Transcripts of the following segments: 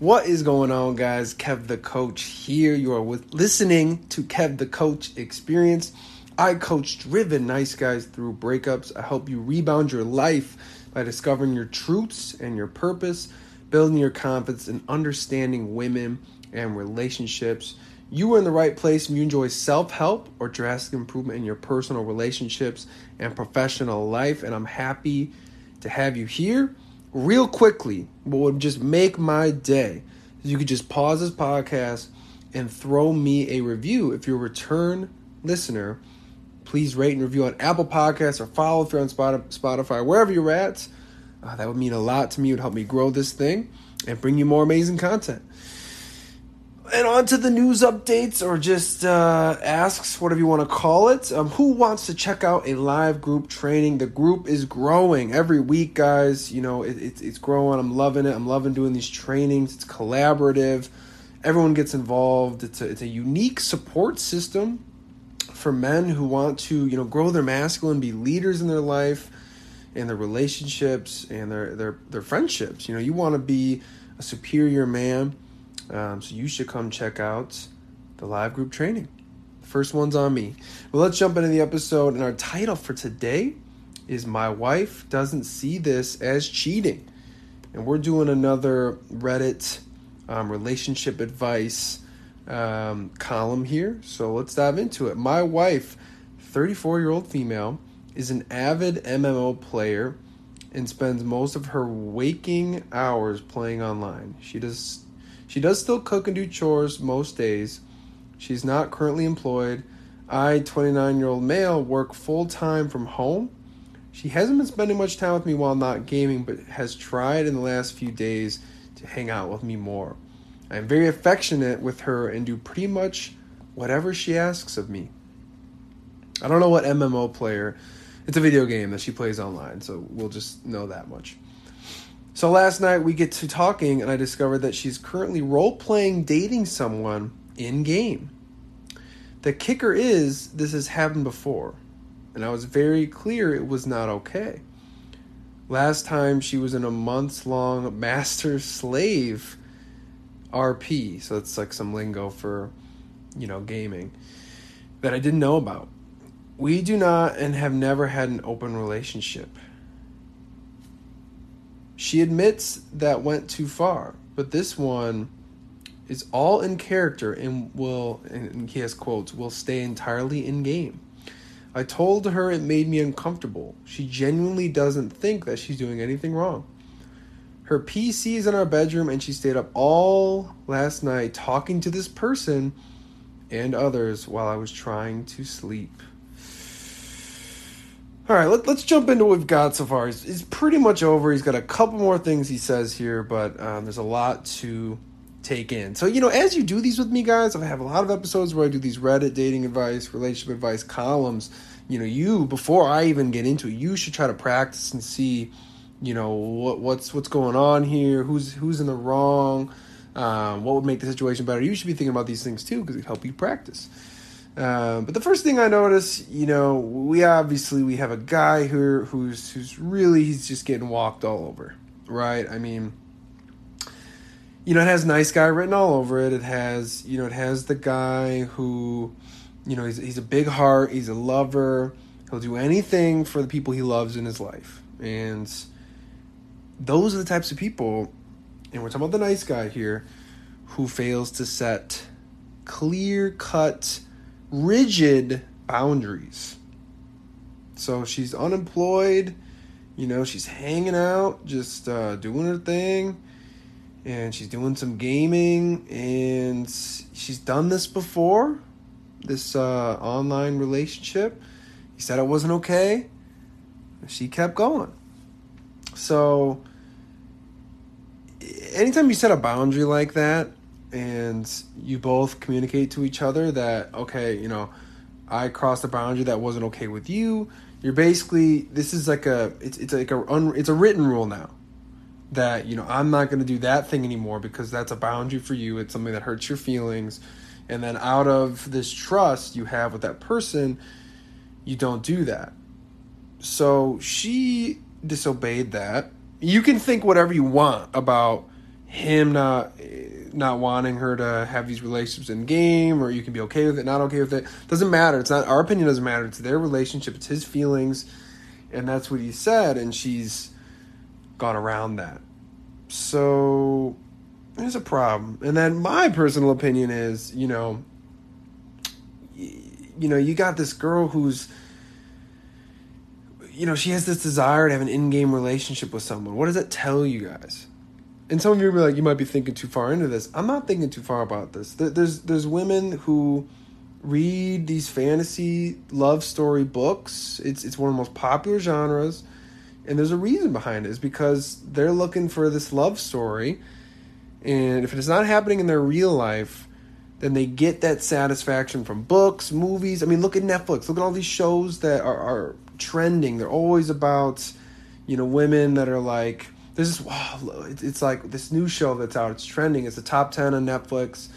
What is going on, guys? Kev the Coach here. You are with, listening to Kev the Coach Experience. I coach driven nice guys through breakups. I help you rebound your life by discovering your truths and your purpose, building your confidence, and understanding women and relationships. You are in the right place if you enjoy self help or drastic improvement in your personal relationships and professional life. And I'm happy to have you here real quickly, what would just make my day, you could just pause this podcast and throw me a review. If you're a return listener, please rate and review on Apple Podcasts or follow if you're on Spotify, wherever you're at. Uh, that would mean a lot to me. It would help me grow this thing and bring you more amazing content and on to the news updates or just uh, asks, whatever you want to call it. Um, who wants to check out a live group training? The group is growing every week, guys. You know, it, it, it's growing. I'm loving it. I'm loving doing these trainings. It's collaborative. Everyone gets involved. It's a, it's a unique support system for men who want to, you know, grow their masculine, be leaders in their life, and their relationships and their their their friendships. You know, you want to be a superior man um, so you should come check out the live group training. First one's on me. Well, let's jump into the episode. And our title for today is My Wife Doesn't See This as Cheating. And we're doing another Reddit um, relationship advice um, column here. So let's dive into it. My wife, 34 year old female, is an avid MMO player and spends most of her waking hours playing online. She does she does still cook and do chores most days. She's not currently employed. I, 29 year old male, work full time from home. She hasn't been spending much time with me while not gaming, but has tried in the last few days to hang out with me more. I am very affectionate with her and do pretty much whatever she asks of me. I don't know what MMO player. It's a video game that she plays online, so we'll just know that much. So last night we get to talking, and I discovered that she's currently role playing dating someone in game. The kicker is, this has happened before, and I was very clear it was not okay. Last time she was in a months long master slave RP, so it's like some lingo for, you know, gaming that I didn't know about. We do not and have never had an open relationship. She admits that went too far, but this one is all in character and will, and he has quotes, will stay entirely in game. I told her it made me uncomfortable. She genuinely doesn't think that she's doing anything wrong. Her PC is in our bedroom and she stayed up all last night talking to this person and others while I was trying to sleep. All right, let, us jump into what we've got so far. It's, pretty much over. He's got a couple more things he says here, but um, there's a lot to take in. So, you know, as you do these with me, guys, I have a lot of episodes where I do these Reddit dating advice, relationship advice columns. You know, you before I even get into it, you should try to practice and see, you know, what what's what's going on here, who's who's in the wrong, um, what would make the situation better. You should be thinking about these things too because it help you practice. Um, but the first thing I notice, you know, we obviously we have a guy who who's who's really he's just getting walked all over, right? I mean, you know, it has nice guy written all over it. It has, you know, it has the guy who, you know, he's he's a big heart. He's a lover. He'll do anything for the people he loves in his life, and those are the types of people. And we're talking about the nice guy here, who fails to set clear cut rigid boundaries. So she's unemployed, you know, she's hanging out, just uh, doing her thing, and she's doing some gaming, and she's done this before, this uh, online relationship. He said it wasn't okay. She kept going. So, anytime you set a boundary like that, and you both communicate to each other that okay, you know, I crossed a boundary that wasn't okay with you. You're basically this is like a it's it's like a un, it's a written rule now that you know I'm not going to do that thing anymore because that's a boundary for you. It's something that hurts your feelings, and then out of this trust you have with that person, you don't do that. So she disobeyed that. You can think whatever you want about him not not wanting her to have these relationships in game or you can be okay with it not okay with it. Doesn't matter. It's not our opinion doesn't matter. It's their relationship. It's his feelings. And that's what he said and she's gone around that. So there's a problem. And then my personal opinion is you know you know you got this girl who's you know she has this desire to have an in-game relationship with someone. What does that tell you guys and some of you are like, you might be thinking too far into this. I'm not thinking too far about this. There's there's women who read these fantasy love story books. It's it's one of the most popular genres, and there's a reason behind it. Is because they're looking for this love story, and if it's not happening in their real life, then they get that satisfaction from books, movies. I mean, look at Netflix. Look at all these shows that are, are trending. They're always about, you know, women that are like there's is wow, it's like this new show that's out it's trending it's the top 10 on netflix.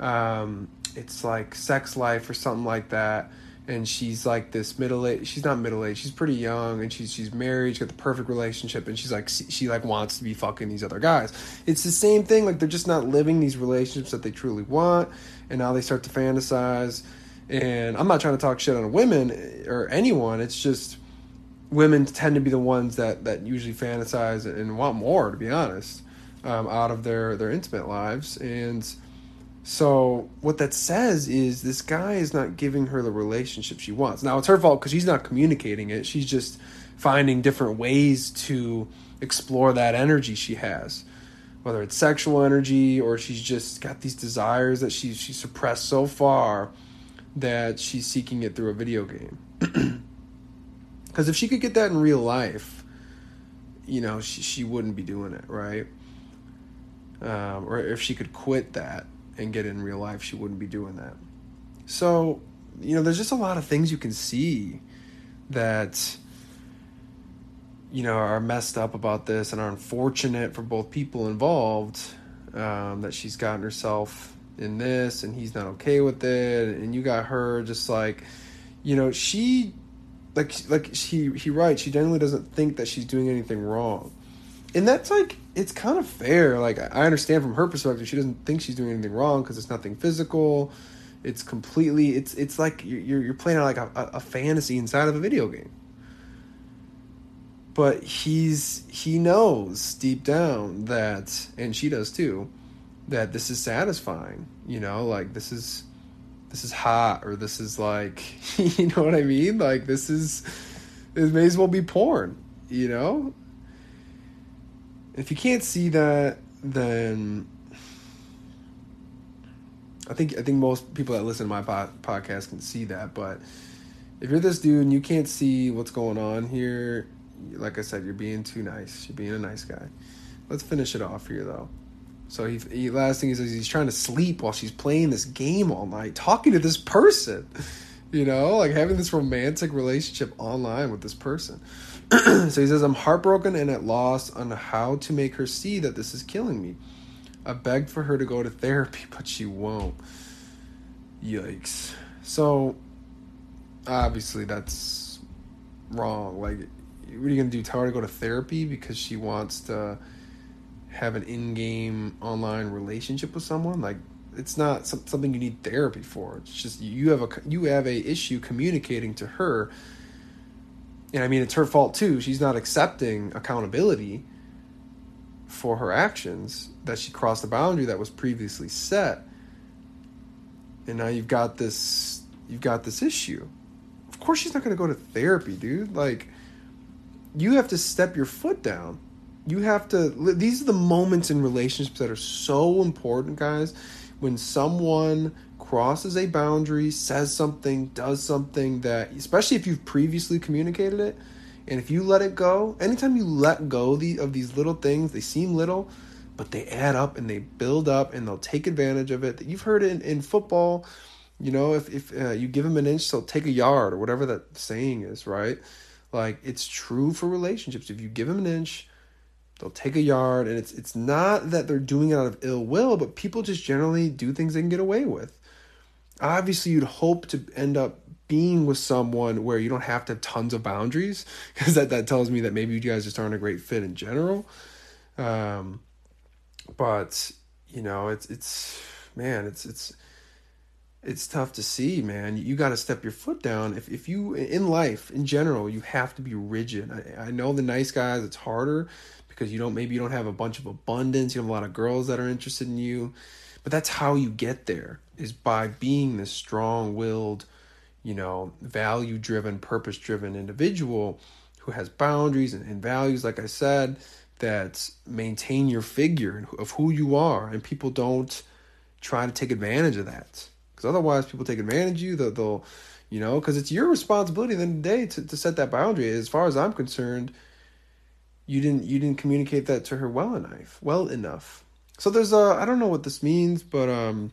Um, it's like sex life or something like that. And she's like this middle age she's not middle age she's pretty young and she's she's married she's got the perfect relationship and she's like she like wants to be fucking these other guys. It's the same thing like they're just not living these relationships that they truly want and now they start to fantasize. And i'm not trying to talk shit on women or anyone it's just women tend to be the ones that that usually fantasize and want more to be honest um, out of their their intimate lives. And so what that says is this guy is not giving her the relationship she wants. Now it's her fault because she's not communicating it. She's just finding different ways to explore that energy she has whether it's sexual energy or she's just got these desires that she she suppressed so far that she's seeking it through a video game Because if she could get that in real life, you know, she, she wouldn't be doing it, right? Um, or if she could quit that and get it in real life, she wouldn't be doing that. So, you know, there's just a lot of things you can see that, you know, are messed up about this and are unfortunate for both people involved. Um, that she's gotten herself in this and he's not okay with it. And you got her just like, you know, she like like she he writes she generally doesn't think that she's doing anything wrong. And that's like it's kind of fair. Like i understand from her perspective she doesn't think she's doing anything wrong because it's nothing physical. It's completely it's it's like you're you're playing like a, a fantasy inside of a video game. But he's he knows deep down that and she does too that this is satisfying you know? Like this is this is hot or this is like you know what I mean? Like this is it may as well be porn, you know? If you can't see that, then I think I think most people that listen to my podcast can see that, but if you're this dude and you can't see what's going on here, like I said, you're being too nice. You're being a nice guy. Let's finish it off here though. So he, he last thing he says he's trying to sleep while she's playing this game all night, talking to this person. You know, like having this romantic relationship online with this person. so he says, I'm heartbroken and at loss on how to make her see that this is killing me. I begged for her to go to therapy, but she won't. Yikes. So obviously that's wrong. Like, what are you gonna do? Tell her to go to therapy because she wants to have an in-game online relationship with someone like it's not something you need therapy for. It's just you have a you have a issue communicating to her. And i mean it's her fault too. She's not accepting accountability for her actions that she crossed the boundary that was previously set. And now you've got this you've got this issue. Of course she's not going to go to therapy dude. Like you have to step your foot down you have to these are the moments in relationships that are so important guys. When someone crosses a boundary says something does something that especially if you've previously communicated it and if you let it go anytime you let go the, of these little things they seem little but they add up and they build up and they'll take advantage of it. You've heard it in, in football you know if, if uh, you give them an inch they'll take a yard or whatever that saying is right? Like it's true for relationships. If you give them an inch they'll take a yard and it's it's not that they're doing it out of ill will but people just generally do things they can get away with obviously you'd hope to end up being with someone where you don't have to have tons of boundaries because that, that tells me that maybe you guys just aren't a great fit in general um, but you know, it's it's man, it's it's it's tough to see, man. You got to step your foot down. If if you in life in general, you have to be rigid. I, I know the nice guys, it's harder because you don't maybe you don't have a bunch of abundance. You have a lot of girls that are interested in you, but that's how you get there is by being this strong-willed, you know, value-driven, purpose-driven individual who has boundaries and, and values. Like I said, that maintain your figure of who you are, and people don't try to take advantage of that because otherwise people take advantage of you. They'll, they'll you know, because it's your responsibility at the the day to, to set that boundary. As far as I'm concerned, you didn't you didn't communicate that to her well enough, well enough. So there's a I don't know what this means, but um,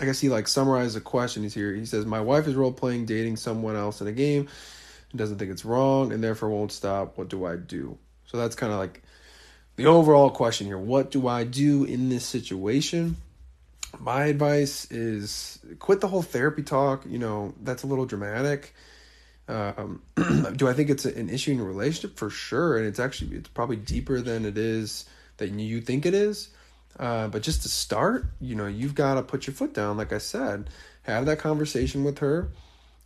I guess he like summarized the question. He's here. He says, "My wife is role playing, dating someone else in a game, and doesn't think it's wrong, and therefore won't stop. What do I do?" So that's kind of like the overall question here. What do I do in this situation? my advice is quit the whole therapy talk. You know, that's a little dramatic. Um, do I think it's an issue in your relationship? For sure. And it's actually, it's probably deeper than it is than you think it is. Uh, but just to start, you know, you've got to put your foot down. Like I said, have that conversation with her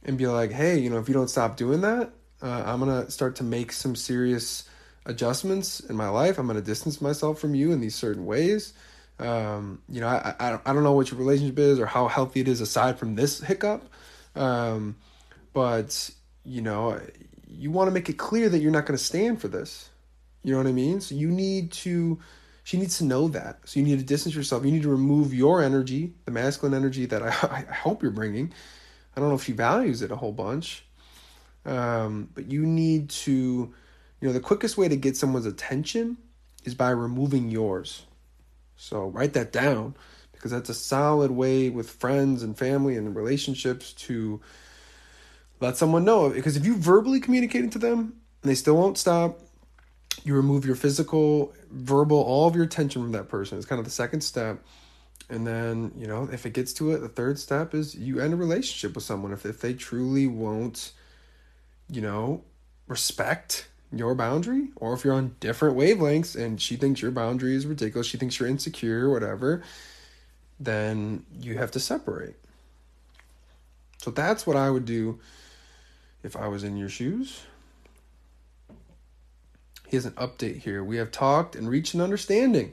and be like, hey, you know, if you don't stop doing that, uh, I'm to start to make some serious adjustments in my life. I'm to distance myself from you in these certain ways. Um, you know, I, I, I don't know what your relationship is or how healthy it is aside from this hiccup. Um, but, you know, you want to make it clear that you're not going to stand for this. You know what I mean? So you need to, she needs to know that. So you need to distance yourself. You need to remove your energy, the masculine energy that I, I hope you're bringing. I don't know if she values it a whole bunch. Um, but you need to, you know, the quickest way to get someone's attention is by removing yours. So write that down because that's a solid way with friends and family and relationships to let someone know. Because if you verbally communicate to them and they still won't stop, you remove your physical, verbal, all of your attention from that person. It's kind of the second step. And then, you know, if it gets to it, the third step is you end a relationship with someone. If, if they truly won't, you know, respect your boundary, or if you're on different wavelengths and she thinks your boundary is ridiculous, she thinks you're insecure, whatever, then you have to separate. So that's what I would do if I was in your shoes. Here's an update here. We have talked and reached an understanding.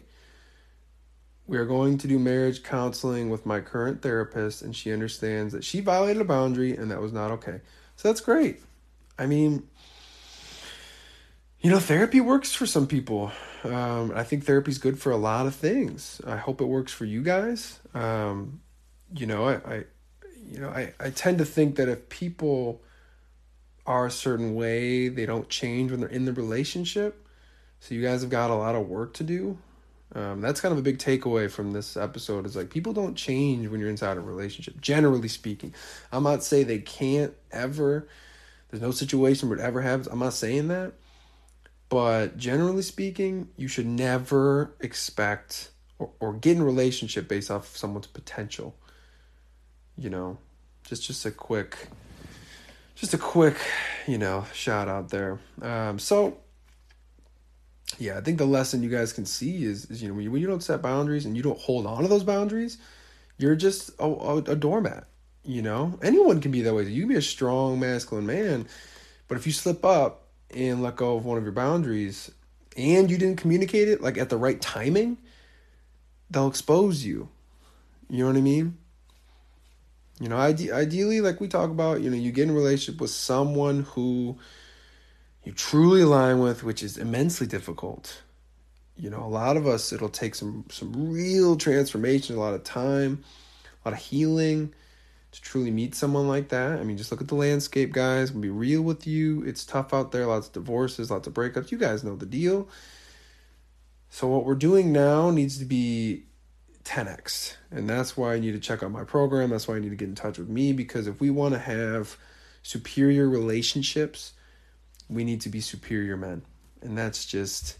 We are going to do marriage counseling with my current therapist, and she understands that she violated a boundary and that was not okay. So that's great. I mean, you know, therapy works for some people. Um, I think therapy is good for a lot of things. I hope it works for you guys. Um, you know, I, I, you know, I, I tend to think that if people are a certain way, they don't change when they're in the relationship. So you guys have got a lot of work to do. Um, that's kind of a big takeaway from this episode is like people don't change when you're inside a relationship, generally speaking. I'm not saying they can't ever. There's no situation where it ever happens. I'm not saying that but generally speaking, you should never expect or, or get in relationship based off someone's potential. You know, just just a quick, just a quick, you know, shout out there. Um, so yeah, I think the lesson you guys can see is, is you know when you, when you don't set boundaries and you don't hold on to those boundaries, you're just a, a, a doormat. You know, anyone can be that way. You can be a strong masculine man, but if you slip up and let go of one of your boundaries and you didn't communicate it like at the right timing, they'll expose you. You know what I mean? You know, ide- ideally, like we talk about, you know, you get in a relationship with someone who you truly align with, which is immensely difficult. You know, a lot of us, it'll take some some real transformation, a lot of time, a lot of healing to truly meet someone like that. I mean, just look at the landscape, guys. Be real with you. It's tough out there. Lots of divorces, lots of breakups. You guys know the deal. So what we're doing now needs to be 10x, and that's why I need to check out my program. That's why I need to get in touch with me because if we want to have superior relationships, we need to be superior men, and that's just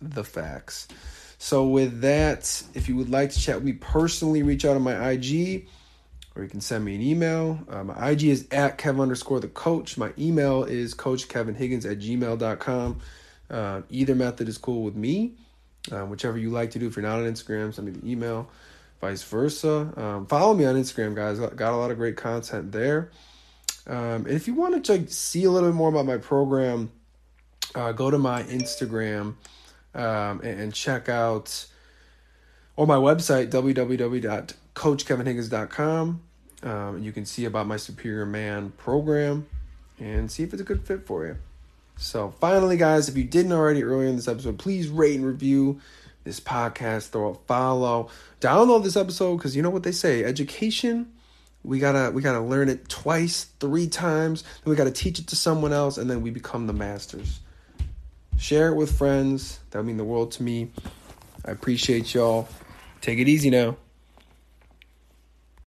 the facts. So with that, if you would like to chat with me personally, reach out on my IG or you can send me an email. Uh, my IG is at Kev underscore the coach. My email is coach Kevin Higgins at gmail.com. Uh, either method is cool with me. Um, whichever you like to do. If you're not on Instagram, send me the email, vice versa. Um, follow me on Instagram, guys. Got a lot of great content there. Um, and if you want to see a little bit more about my program, uh, go to my Instagram um, and, and, check out or my website www.coachkevinhiggins.com. Um, you can see about my Superior Man program and see if it's a good fit for you. So, finally, guys, if you didn't already earlier in this episode, please rate and review this podcast, throw a follow, download this episode because you know what they say education we gotta we gotta learn it twice three times then we gotta teach it to someone else and then we become the masters. Share it with friends. That mean the world to me. I appreciate y'all. Take it easy now